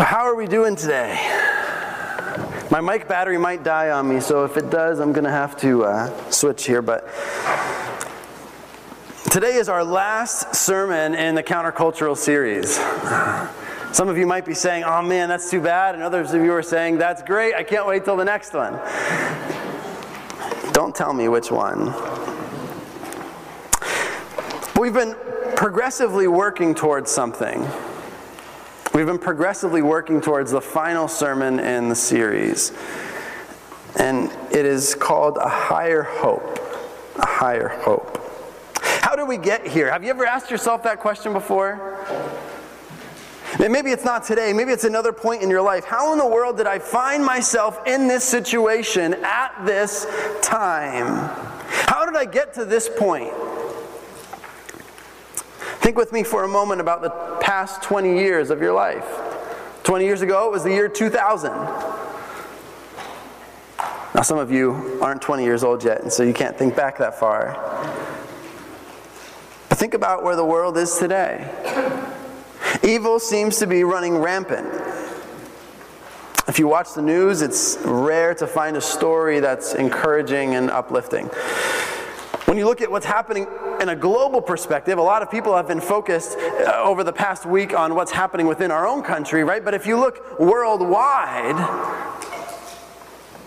So, how are we doing today? My mic battery might die on me, so if it does, I'm going to have to uh, switch here. But today is our last sermon in the countercultural series. Some of you might be saying, oh man, that's too bad. And others of you are saying, that's great. I can't wait till the next one. Don't tell me which one. We've been progressively working towards something. We've been progressively working towards the final sermon in the series. And it is called A Higher Hope. A Higher Hope. How did we get here? Have you ever asked yourself that question before? Maybe it's not today, maybe it's another point in your life. How in the world did I find myself in this situation at this time? How did I get to this point? Think with me for a moment about the past 20 years of your life. 20 years ago, it was the year 2000. Now, some of you aren't 20 years old yet, and so you can't think back that far. But think about where the world is today. Evil seems to be running rampant. If you watch the news, it's rare to find a story that's encouraging and uplifting. When you look at what's happening in a global perspective, a lot of people have been focused uh, over the past week on what's happening within our own country, right? But if you look worldwide,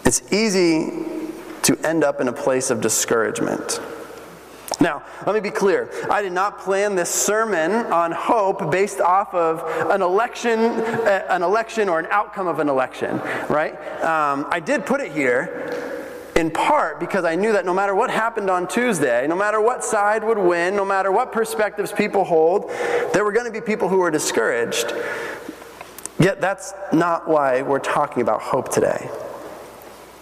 it's easy to end up in a place of discouragement. Now, let me be clear. I did not plan this sermon on hope based off of an election, uh, an election or an outcome of an election, right? Um, I did put it here in part because I knew that no matter what happened on Tuesday, no matter what side would win, no matter what perspectives people hold, there were going to be people who were discouraged. Yet that's not why we're talking about hope today.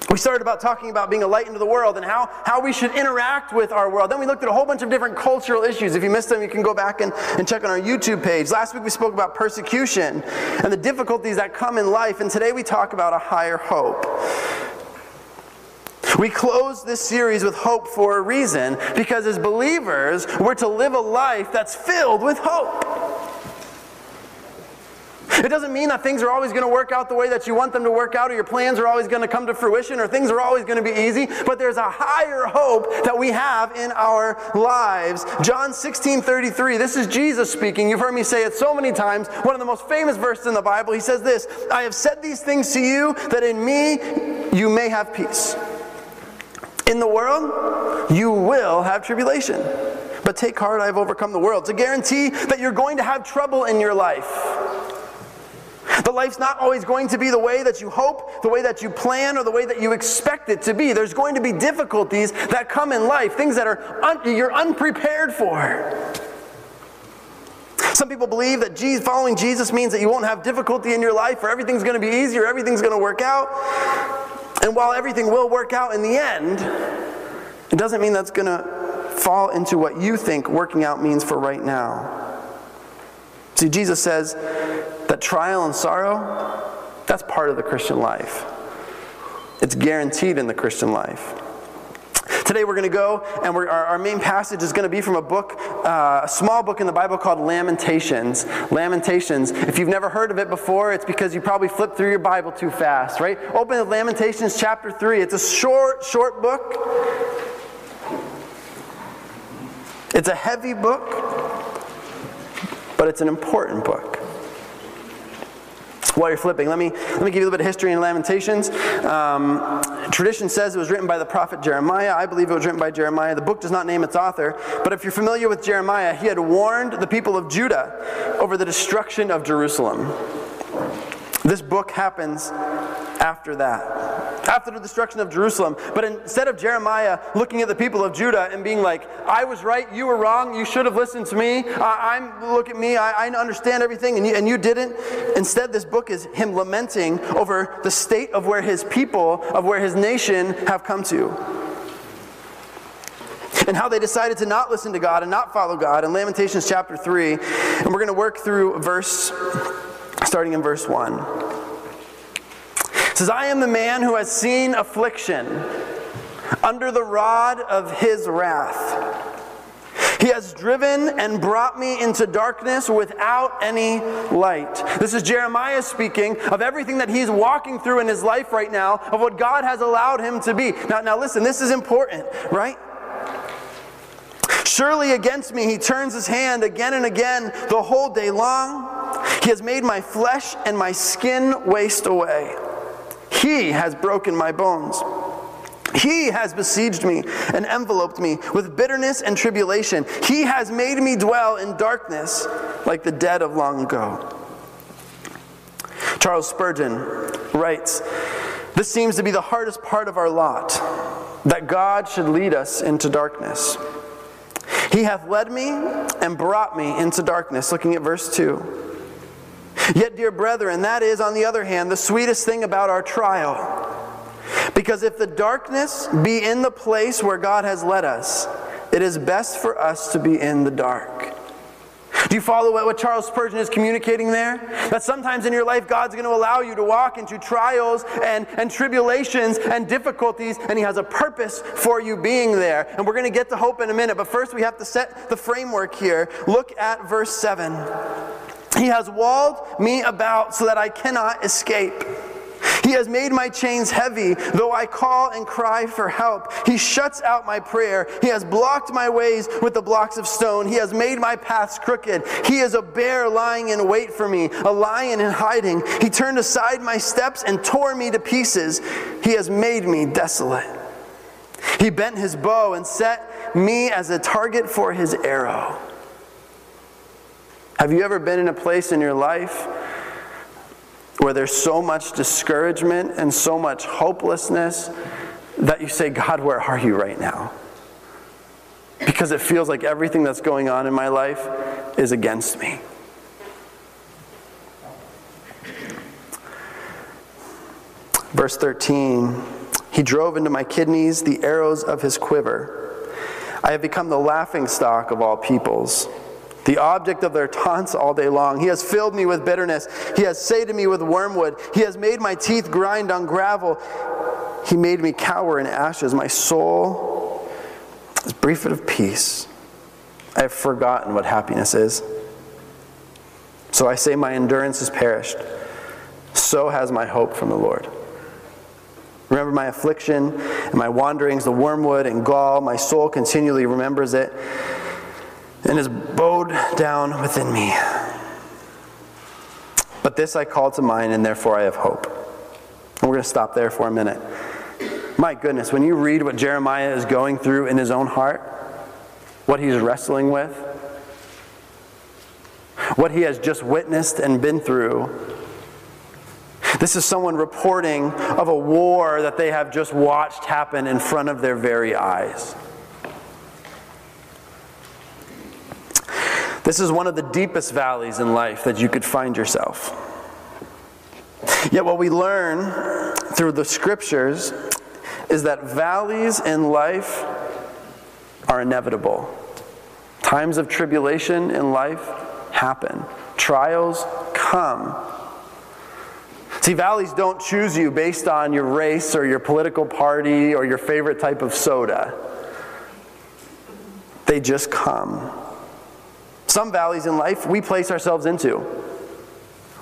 We started about talking about being a light into the world and how, how we should interact with our world. Then we looked at a whole bunch of different cultural issues. If you missed them, you can go back and, and check on our YouTube page. Last week we spoke about persecution and the difficulties that come in life, and today we talk about a higher hope. We close this series with hope for a reason because as believers, we're to live a life that's filled with hope. It doesn't mean that things are always going to work out the way that you want them to work out, or your plans are always going to come to fruition, or things are always going to be easy, but there's a higher hope that we have in our lives. John 16 33, this is Jesus speaking. You've heard me say it so many times. One of the most famous verses in the Bible. He says this I have said these things to you that in me you may have peace. In the world, you will have tribulation. But take heart, I have overcome the world. To guarantee that you're going to have trouble in your life. The life's not always going to be the way that you hope, the way that you plan, or the way that you expect it to be. There's going to be difficulties that come in life, things that are un- you're unprepared for. Some people believe that Jesus, following Jesus means that you won't have difficulty in your life, or everything's going to be easier, everything's going to work out. And while everything will work out in the end, it doesn't mean that's going to fall into what you think working out means for right now. See, Jesus says that trial and sorrow, that's part of the Christian life. It's guaranteed in the Christian life. Today we're going to go, and our, our, main passage is going to be from a book, uh, a small book in the Bible called Lamentations. Lamentations. If you've never heard of it before, it's because you probably flipped through your Bible too fast, right? Open to Lamentations chapter 3. It's a short, short book. It's a heavy book, but it's an important book while you're flipping, let me, let me give you a little bit of history in Lamentations. Um, tradition says it was written by the prophet Jeremiah. I believe it was written by Jeremiah. The book does not name its author, but if you're familiar with Jeremiah, he had warned the people of Judah over the destruction of Jerusalem. This book happens after that, after the destruction of Jerusalem. But instead of Jeremiah looking at the people of Judah and being like, I was right, you were wrong, you should have listened to me, I, am look at me, I, I understand everything, and you, and you didn't. Instead, this book is him lamenting over the state of where his people, of where his nation have come to and how they decided to not listen to God and not follow God in Lamentations chapter 3. And we're going to work through verse, starting in verse 1 says, I am the man who has seen affliction under the rod of his wrath. He has driven and brought me into darkness without any light. This is Jeremiah speaking of everything that he's walking through in his life right now, of what God has allowed him to be. Now, now listen, this is important, right? Surely against me he turns his hand again and again the whole day long. He has made my flesh and my skin waste away. He has broken my bones. He has besieged me and enveloped me with bitterness and tribulation. He has made me dwell in darkness like the dead of long ago. Charles Spurgeon writes This seems to be the hardest part of our lot, that God should lead us into darkness. He hath led me and brought me into darkness. Looking at verse 2. Yet, dear brethren, that is, on the other hand, the sweetest thing about our trial. Because if the darkness be in the place where God has led us, it is best for us to be in the dark. Do you follow what Charles Spurgeon is communicating there? That sometimes in your life, God's going to allow you to walk into trials and, and tribulations and difficulties, and He has a purpose for you being there. And we're going to get to hope in a minute, but first we have to set the framework here. Look at verse 7. He has walled me about so that I cannot escape. He has made my chains heavy, though I call and cry for help. He shuts out my prayer. He has blocked my ways with the blocks of stone. He has made my paths crooked. He is a bear lying in wait for me, a lion in hiding. He turned aside my steps and tore me to pieces. He has made me desolate. He bent his bow and set me as a target for his arrow. Have you ever been in a place in your life where there's so much discouragement and so much hopelessness that you say, God, where are you right now? Because it feels like everything that's going on in my life is against me. Verse 13 He drove into my kidneys the arrows of his quiver. I have become the laughing stock of all peoples the object of their taunts all day long. He has filled me with bitterness. He has sated me with wormwood. He has made my teeth grind on gravel. He made me cower in ashes. My soul is bereft of peace. I have forgotten what happiness is. So I say, My endurance has perished. So has my hope from the Lord. Remember my affliction and my wanderings, the wormwood and gall. My soul continually remembers it and is bowed down within me. But this I call to mind, and therefore I have hope. And we're going to stop there for a minute. My goodness, when you read what Jeremiah is going through in his own heart, what he's wrestling with, what he has just witnessed and been through, this is someone reporting of a war that they have just watched happen in front of their very eyes. This is one of the deepest valleys in life that you could find yourself. Yet, what we learn through the scriptures is that valleys in life are inevitable. Times of tribulation in life happen, trials come. See, valleys don't choose you based on your race or your political party or your favorite type of soda, they just come. Some valleys in life we place ourselves into.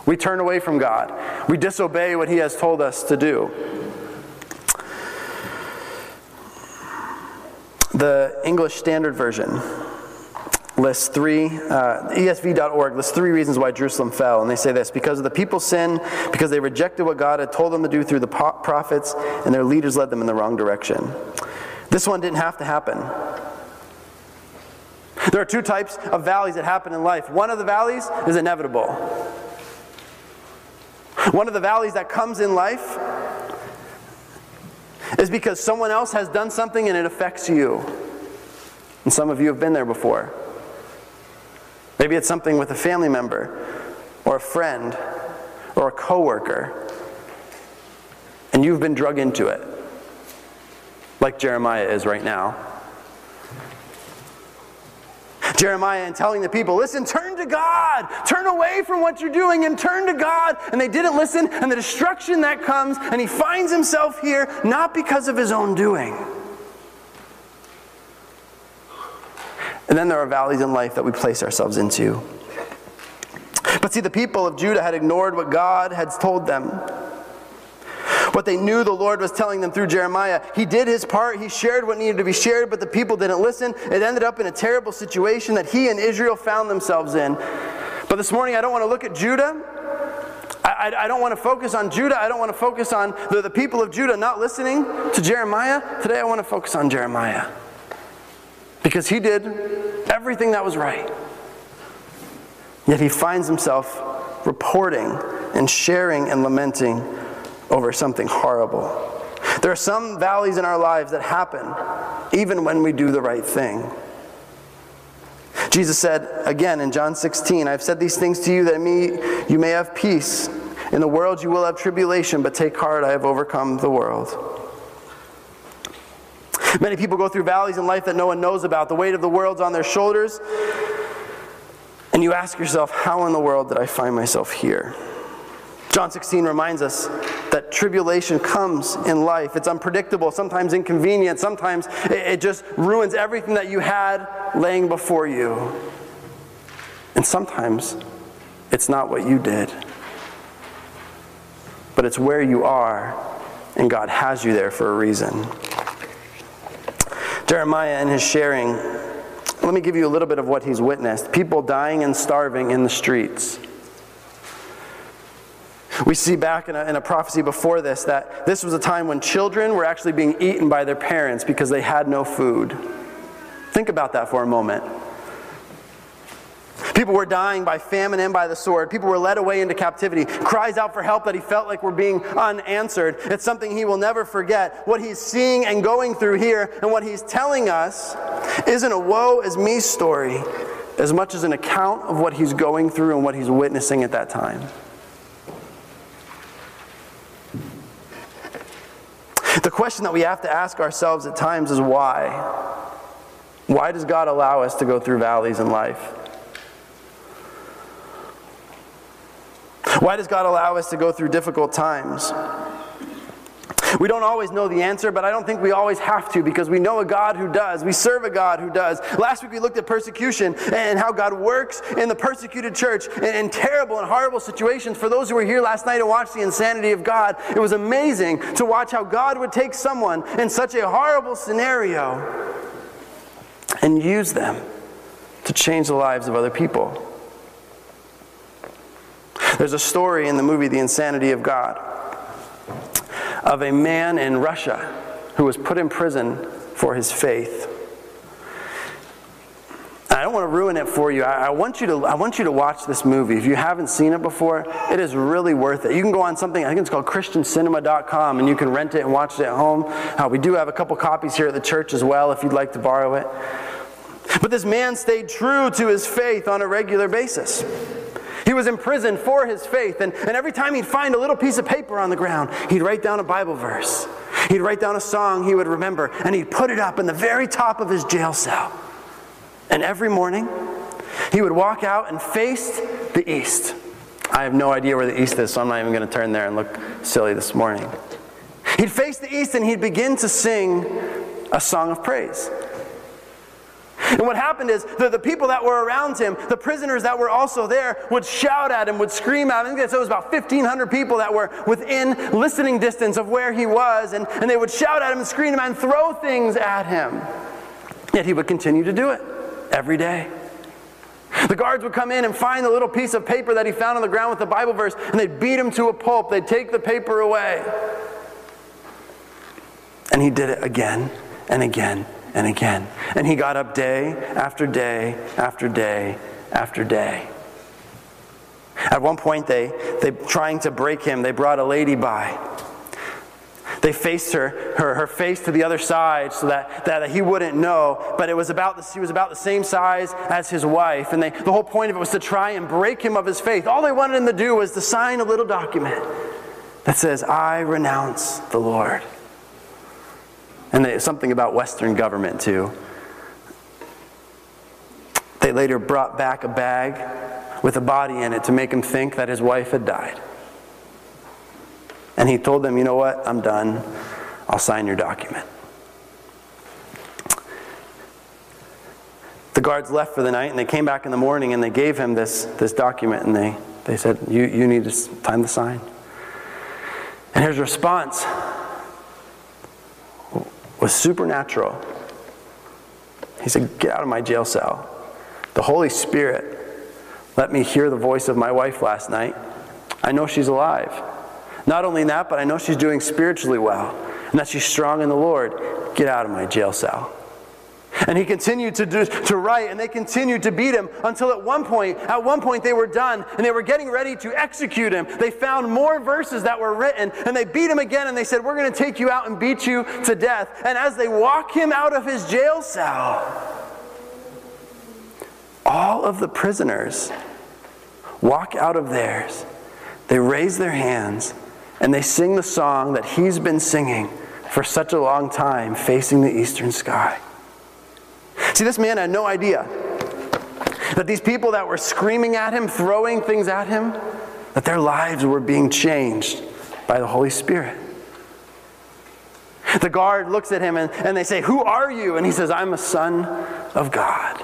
We turn away from God. We disobey what He has told us to do. The English Standard Version lists three, uh, ESV.org lists three reasons why Jerusalem fell. And they say this because of the people's sin, because they rejected what God had told them to do through the prophets, and their leaders led them in the wrong direction. This one didn't have to happen. There are two types of valleys that happen in life. One of the valleys is inevitable. One of the valleys that comes in life is because someone else has done something and it affects you. And some of you have been there before. Maybe it's something with a family member or a friend or a coworker. And you've been drug into it. Like Jeremiah is right now. Jeremiah and telling the people, listen, turn to God. Turn away from what you're doing and turn to God. And they didn't listen, and the destruction that comes, and he finds himself here not because of his own doing. And then there are valleys in life that we place ourselves into. But see, the people of Judah had ignored what God had told them. What they knew the Lord was telling them through Jeremiah. He did his part, he shared what needed to be shared, but the people didn't listen. It ended up in a terrible situation that he and Israel found themselves in. But this morning, I don't want to look at Judah. I, I, don't want to focus on Judah. I don't want to focus on the, the people of Judah not listening to Jeremiah. Today, I want to focus on Jeremiah. Because he did everything that was right. Yet he finds himself reporting and sharing and lamenting over something horrible. There are some valleys in our lives that happen even when we do the right thing. Jesus said again in John 16, I've said these things to you that me, you may have peace. In the world you will have tribulation, but take heart, I have overcome the world. Many people go through valleys in life that no one knows about. The weight of the world's on their shoulders. And you ask yourself, how in the world did I find myself here? John 16 reminds us that tribulation comes in life. It's unpredictable, sometimes inconvenient, sometimes it just ruins everything that you had laying before you. And sometimes it's not what you did, but it's where you are, and God has you there for a reason. Jeremiah, in his sharing, let me give you a little bit of what he's witnessed people dying and starving in the streets. We see back in a, in a, prophecy before this that this was a time when children were actually being eaten by their parents because they had no food. Think about that for a moment. People were dying by famine and by the sword. People were led away into captivity. Cries out for help that he felt like were being unanswered. It's something he will never forget. What he's seeing and going through here and what he's telling us isn't a woe is me story as much as an account of what he's going through and what he's witnessing at that time. Question that we have to ask ourselves at times is why? Why does God allow us to go through valleys in life? Why does God allow us to go through difficult times? We don't always know the answer, but I don't think we always have to because we know a God who does. We serve a God who does. Last week we looked at persecution and how God works in the persecuted church in, terrible and horrible situations. For those who were here last night and watched the insanity of God, it was amazing to watch how God would take someone in such a horrible scenario and use them to change the lives of other people. There's a story in the movie The Insanity of God of a man in Russia who was put in prison for his faith. I don't want to ruin it for you. I, want you to, I want you to watch this movie. If you haven't seen it before, it is really worth it. You can go on something, I think it's called ChristianCinema.com, and you can rent it and watch it at home. Uh, we do have a couple copies here at the church as well if you'd like to borrow it. But this man stayed true to his faith on a regular basis. He was imprisoned for his faith, and, and every time he'd find a little piece of paper on the ground, he'd write down a Bible verse. He'd write down a song he would remember, and he'd put it up in the very top of his jail cell. And every morning, he would walk out and face the east. I have no idea where the east is, so I'm not even going to turn there and look silly this morning. He'd face the east and he'd begin to sing a song of praise. And what happened is the, the people that were around him, the prisoners that were also there, would shout at him, would scream at him. Think it was about 1,500 people that were within listening distance of where he was, and, and they would shout at him and scream at him and throw things at him. Yet he would continue to do it every day. The guards would come in and find the little piece of paper that he found on the ground with the Bible verse, and they'd beat him to a pulp. They'd take the paper away. And he did it again and again and again. And he got up day after day after day after day. At one point, they, they trying to break him, they brought a lady by. They faced her, her, her face to the other side so that, that he wouldn't know, but it was about the, she was about the same size as his wife. And they, the whole point of it was to try and break him of his faith. All they wanted him to do was to sign a little document that says, I renounce the Lord. And they, something about Western government, too. They later brought back a bag with a body in it to make him think that his wife had died. And he told them, You know what? I'm done. I'll sign your document. The guards left for the night and they came back in the morning and they gave him this, this document and they, they said, you, you need to time the sign. And his response was supernatural. He said, Get out of my jail cell. The Holy Spirit let me hear the voice of my wife last night. I know she's alive. Not only that, but I know she's doing spiritually well and that she's strong in the Lord. Get out of my jail cell. And he continued to, do, to write, and they continued to beat him until at one point, at one point they were done, and they were getting ready to execute him. They found more verses that were written, and they beat him again, and they said, We're going to take you out and beat you to death. And as they walk him out of his jail cell, all of the prisoners walk out of theirs. They raise their hands, and they sing the song that he's been singing for such a long time, facing the eastern sky. See, this man had no idea that these people that were screaming at him, throwing things at him, that their lives were being changed by the Holy Spirit. The guard looks at him and, and they say, Who are you? And he says, I'm a son of God.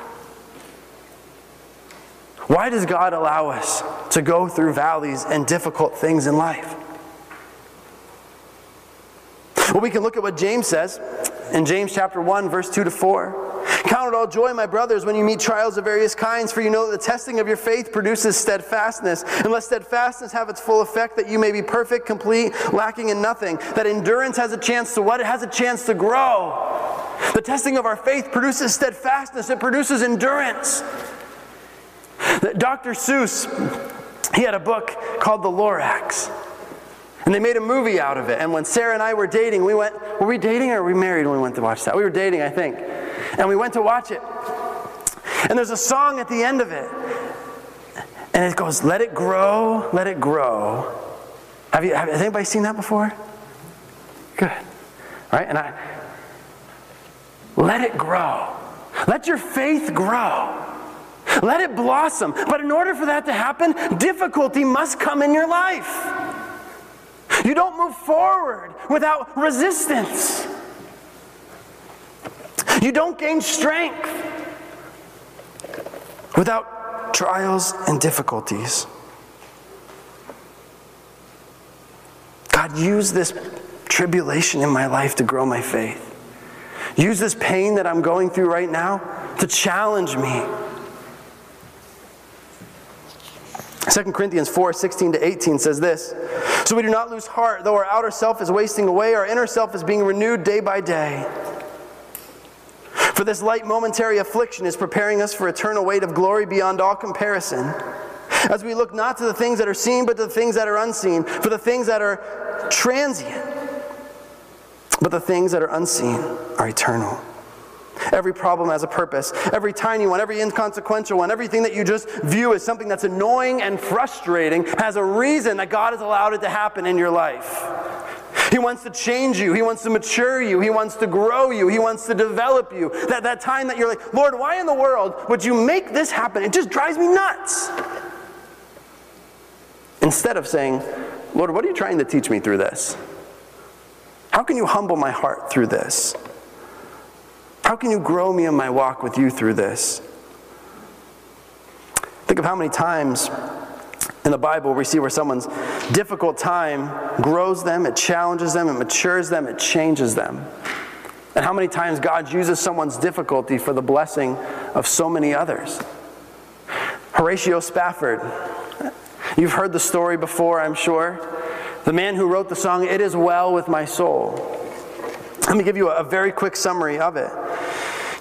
Why does God allow us to go through valleys and difficult things in life? Well, we can look at what James says in James chapter 1, verse 2 to 4. Count it all joy, my brothers, when you meet trials of various kinds, for you know that the testing of your faith produces steadfastness. And let steadfastness have its full effect, that you may be perfect, complete, lacking in nothing. That endurance has a chance to what? It has a chance to grow. The testing of our faith produces steadfastness, it produces endurance. Dr. Seuss, he had a book called The Lorax. And they made a movie out of it. And when Sarah and I were dating, we went, were we dating or were we married when we went to watch that? We were dating, I think. And we went to watch it. And there's a song at the end of it. And it goes, Let it grow, let it grow. Have you, have, has anybody seen that before? Good. Right? And I, let it grow. Let your faith grow. Let it blossom. But in order for that to happen, difficulty must come in your life. You don't move forward without resistance. You don't gain strength without trials and difficulties. God, use this tribulation in my life to grow my faith. Use this pain that I'm going through right now to challenge me. 2 Corinthians 4 16 to 18 says this So we do not lose heart, though our outer self is wasting away, our inner self is being renewed day by day. For this light momentary affliction is preparing us for eternal weight of glory beyond all comparison. As we look not to the things that are seen, but to the things that are unseen. For the things that are transient, but the things that are unseen are eternal. Every problem has a purpose. Every tiny one, every inconsequential one, everything that you just view as something that's annoying and frustrating has a reason that God has allowed it to happen in your life. He wants to change you. He wants to mature you. He wants to grow you. He wants to develop you. That, that time that you're like, Lord, why in the world would you make this happen? It just drives me nuts. Instead of saying, Lord, what are you trying to teach me through this? How can you humble my heart through this? How can you grow me in my walk with you through this? Think of how many times in the Bible, we see where someone's difficult time grows them, it challenges them, it matures them, it changes them. And how many times God uses someone's difficulty for the blessing of so many others. Horatio Spafford, you've heard the story before, I'm sure. The man who wrote the song, It Is Well With My Soul. Let me give you a very quick summary of it.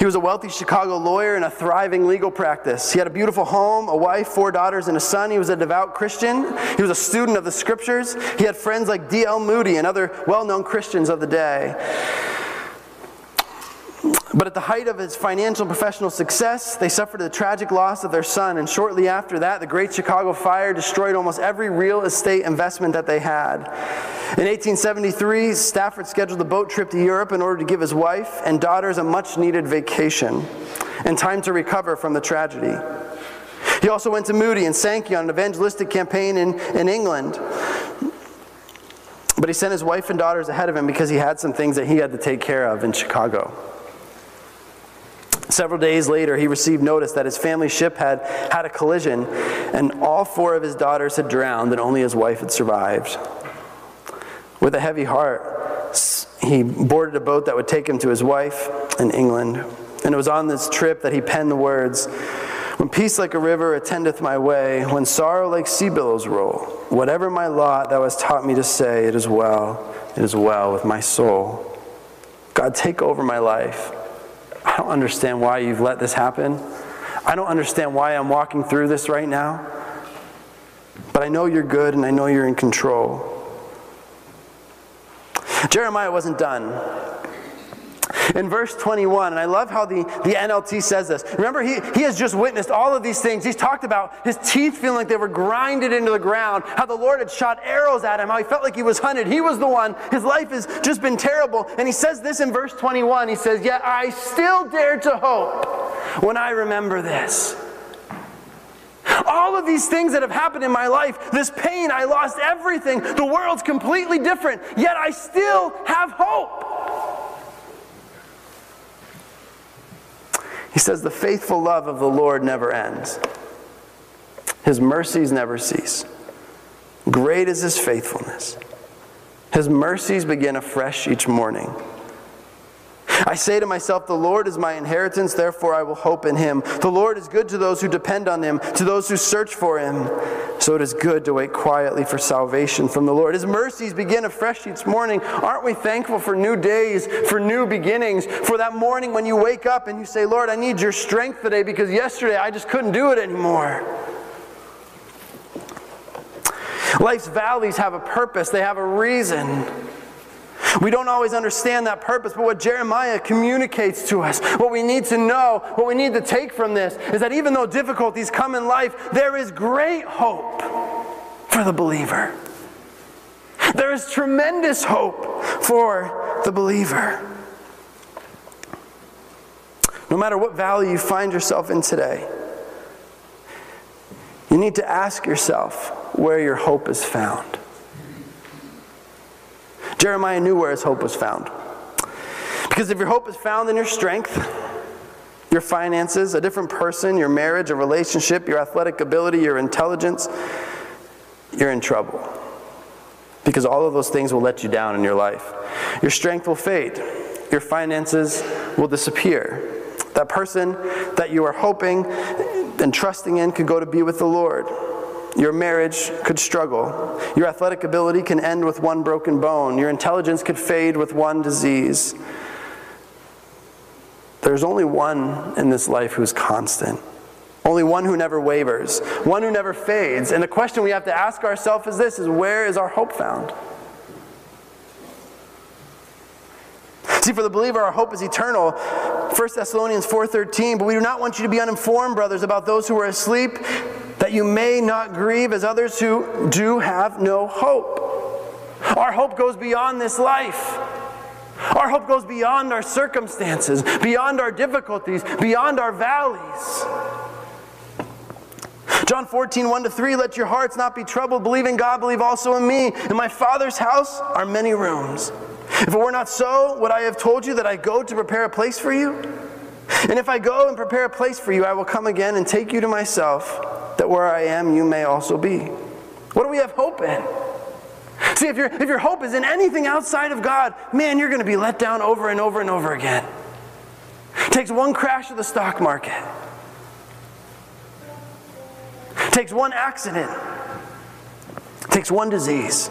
He was a wealthy Chicago lawyer in a thriving legal practice. He had a beautiful home, a wife, four daughters, and a son. He was a devout Christian. He was a student of the scriptures. He had friends like D.L. Moody and other well known Christians of the day. But at the height of his financial and professional success, they suffered the tragic loss of their son, and shortly after that, the Great Chicago Fire destroyed almost every real estate investment that they had. In 1873, Spafford scheduled a boat trip to Europe in order to give his wife and daughters a much needed vacation and time to recover from the tragedy. He also went to Moody and Sankey on an evangelistic campaign in, in England. But he sent his wife and daughters ahead of him because he had some things that he had to take care of in Chicago. Several days later, he received notice that his family ship had had a collision, and all four of his daughters had drowned, and only his wife had survived. With a heavy heart, he boarded a boat that would take him to his wife in England. And it was on this trip that he penned the words When peace like a river attendeth my way, when sorrow like sea billows roll, whatever my lot thou hast taught me to say, it is well, it is well with my soul. God, take over my life. I don't understand why you've let this happen. I don't understand why I'm walking through this right now. But I know you're good and I know you're in control. Jeremiah wasn't done. In verse 21, and I love how the, the NLT says this. Remember, he, he has just witnessed all of these things. He's talked about his teeth feeling like they were grinded into the ground, how the Lord had shot arrows at him, how he felt like he was hunted. He was the one. His life has just been terrible. And he says this in verse 21. He says, Yet I still dare to hope when I remember this. All of these things that have happened in my life, this pain, I lost everything. The world's completely different, yet I still have hope. He says, The faithful love of the Lord never ends, His mercies never cease. Great is His faithfulness. His mercies begin afresh each morning. I say to myself, The Lord is my inheritance, therefore I will hope in him. The Lord is good to those who depend on him, to those who search for him. So it is good to wait quietly for salvation from the Lord. His mercies begin afresh each morning. Aren't we thankful for new days, for new beginnings, for that morning when you wake up and you say, Lord, I need your strength today because yesterday I just couldn't do it anymore. Life's valleys have a purpose, they have a reason. We don't always understand that purpose, but what Jeremiah communicates to us, what we need to know, what we need to take from this, is that even though difficulties come in life, there is great hope for the believer. There is tremendous hope for the believer. No matter what valley you find yourself in today, you need to ask yourself where your hope is found. Jeremiah knew where his hope was found. Because if your hope is found in your strength, your finances, a different person, your marriage, a relationship, your athletic ability, your intelligence, you're in trouble. Because all of those things will let you down in your life. Your strength will fade, your finances will disappear. That person that you are hoping and trusting in could go to be with the Lord. Your marriage could struggle. Your athletic ability can end with one broken bone. Your intelligence could fade with one disease. There's only one in this life who's constant. Only one who never wavers, one who never fades. And the question we have to ask ourselves is this is where is our hope found? See, for the believer, our hope is eternal. 1 Thessalonians 4:13, but we do not want you to be uninformed, brothers, about those who are asleep that you may not grieve as others who do have no hope. Our hope goes beyond this life. Our hope goes beyond our circumstances, beyond our difficulties, beyond our valleys. John 14, 1 to 3, let your hearts not be troubled. Believe in God, believe also in me. In my Father's house are many rooms. If it were not so, would I have told you that I go to prepare a place for you? And if I go and prepare a place for you, I will come again and take you to myself that where I am, you may also be. What do we have hope in? See, if, your if your hope is in anything outside of God, man, you're going to be let down over and over and over again. It takes one crash of the stock market, it takes one accident, it takes one disease.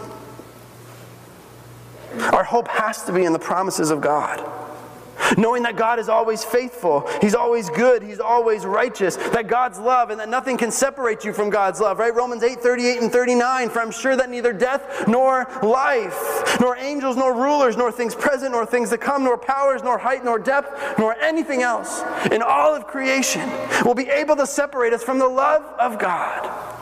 Our hope has to be in the promises of God. Knowing that God is always faithful, He's always good, He's always righteous, that God's love and that nothing can separate you from God's love, right? Romans 8 38 and 39. For I'm sure that neither death nor life, nor angels, nor rulers, nor things present, nor things to come, nor powers, nor height, nor depth, nor anything else in all of creation will be able to separate us from the love of God.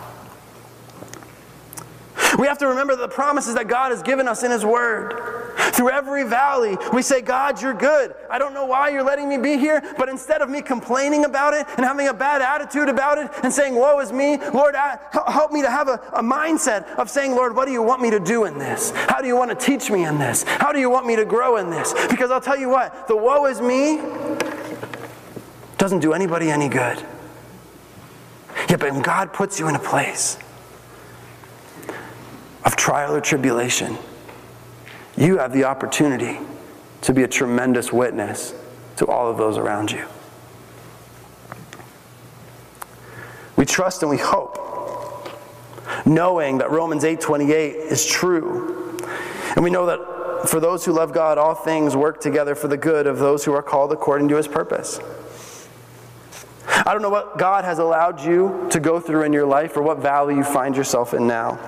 We have to remember the promises that God has given us in His Word. Through every valley, we say, God, you're good. I don't know why you're letting me be here, but instead of me complaining about it and having a bad attitude about it and saying, Woe is me, Lord, help me to have a, a mindset of saying, Lord, what do you want me to do in this? How do you want to teach me in this? How do you want me to grow in this? Because I'll tell you what, the woe is me Doesn't do anybody any good. Yeah, but when God puts you in a place of trial or tribulation, you have the opportunity to be a tremendous witness to all of those around you. We trust and we hope, knowing that Romans 8:28 is true. And we know that for those who love God, all things work together for the good of those who are called according to his purpose. I don't know what God has allowed you to go through in your life or what valley you find yourself in now.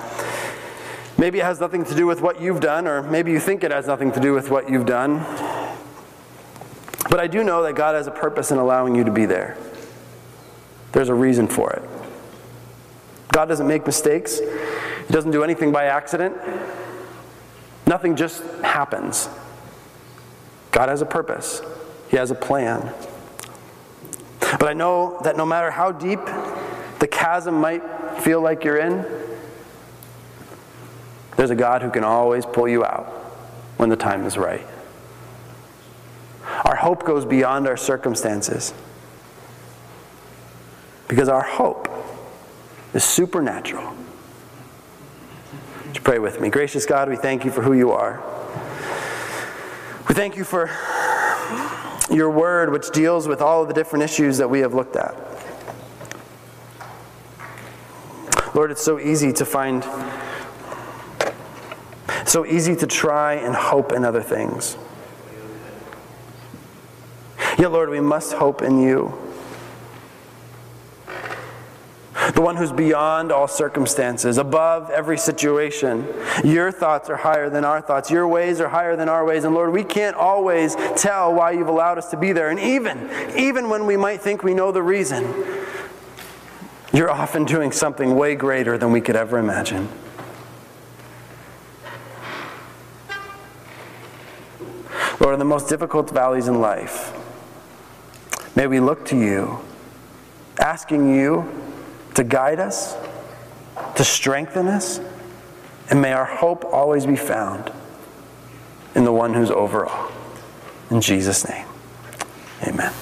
Maybe it has nothing to do with what you've done, or maybe you think it has nothing to do with what you've done. But I do know that God has a purpose in allowing you to be there. There's a reason for it. God doesn't make mistakes, He doesn't do anything by accident. Nothing just happens. God has a purpose, He has a plan. But I know that no matter how deep the chasm might feel like you're in, there's a God who can always pull you out when the time is right. Our hope goes beyond our circumstances because our hope is supernatural. Would you pray with me? Gracious God, we thank you for who you are. We thank you for your word, which deals with all of the different issues that we have looked at. Lord, it's so easy to find, so easy to try and hope in other things. Yet, Lord, we must hope in you. The one who's beyond all circumstances, above every situation. Your thoughts are higher than our thoughts. Your ways are higher than our ways. And Lord, we can't always tell why you've allowed us to be there. And even, even when we might think we know the reason, you're often doing something way greater than we could ever imagine. Lord, in the most difficult valleys in life, May we look to you, asking you to guide us, to strengthen us, and may our hope always be found in the one who's over all. In Jesus' name, amen.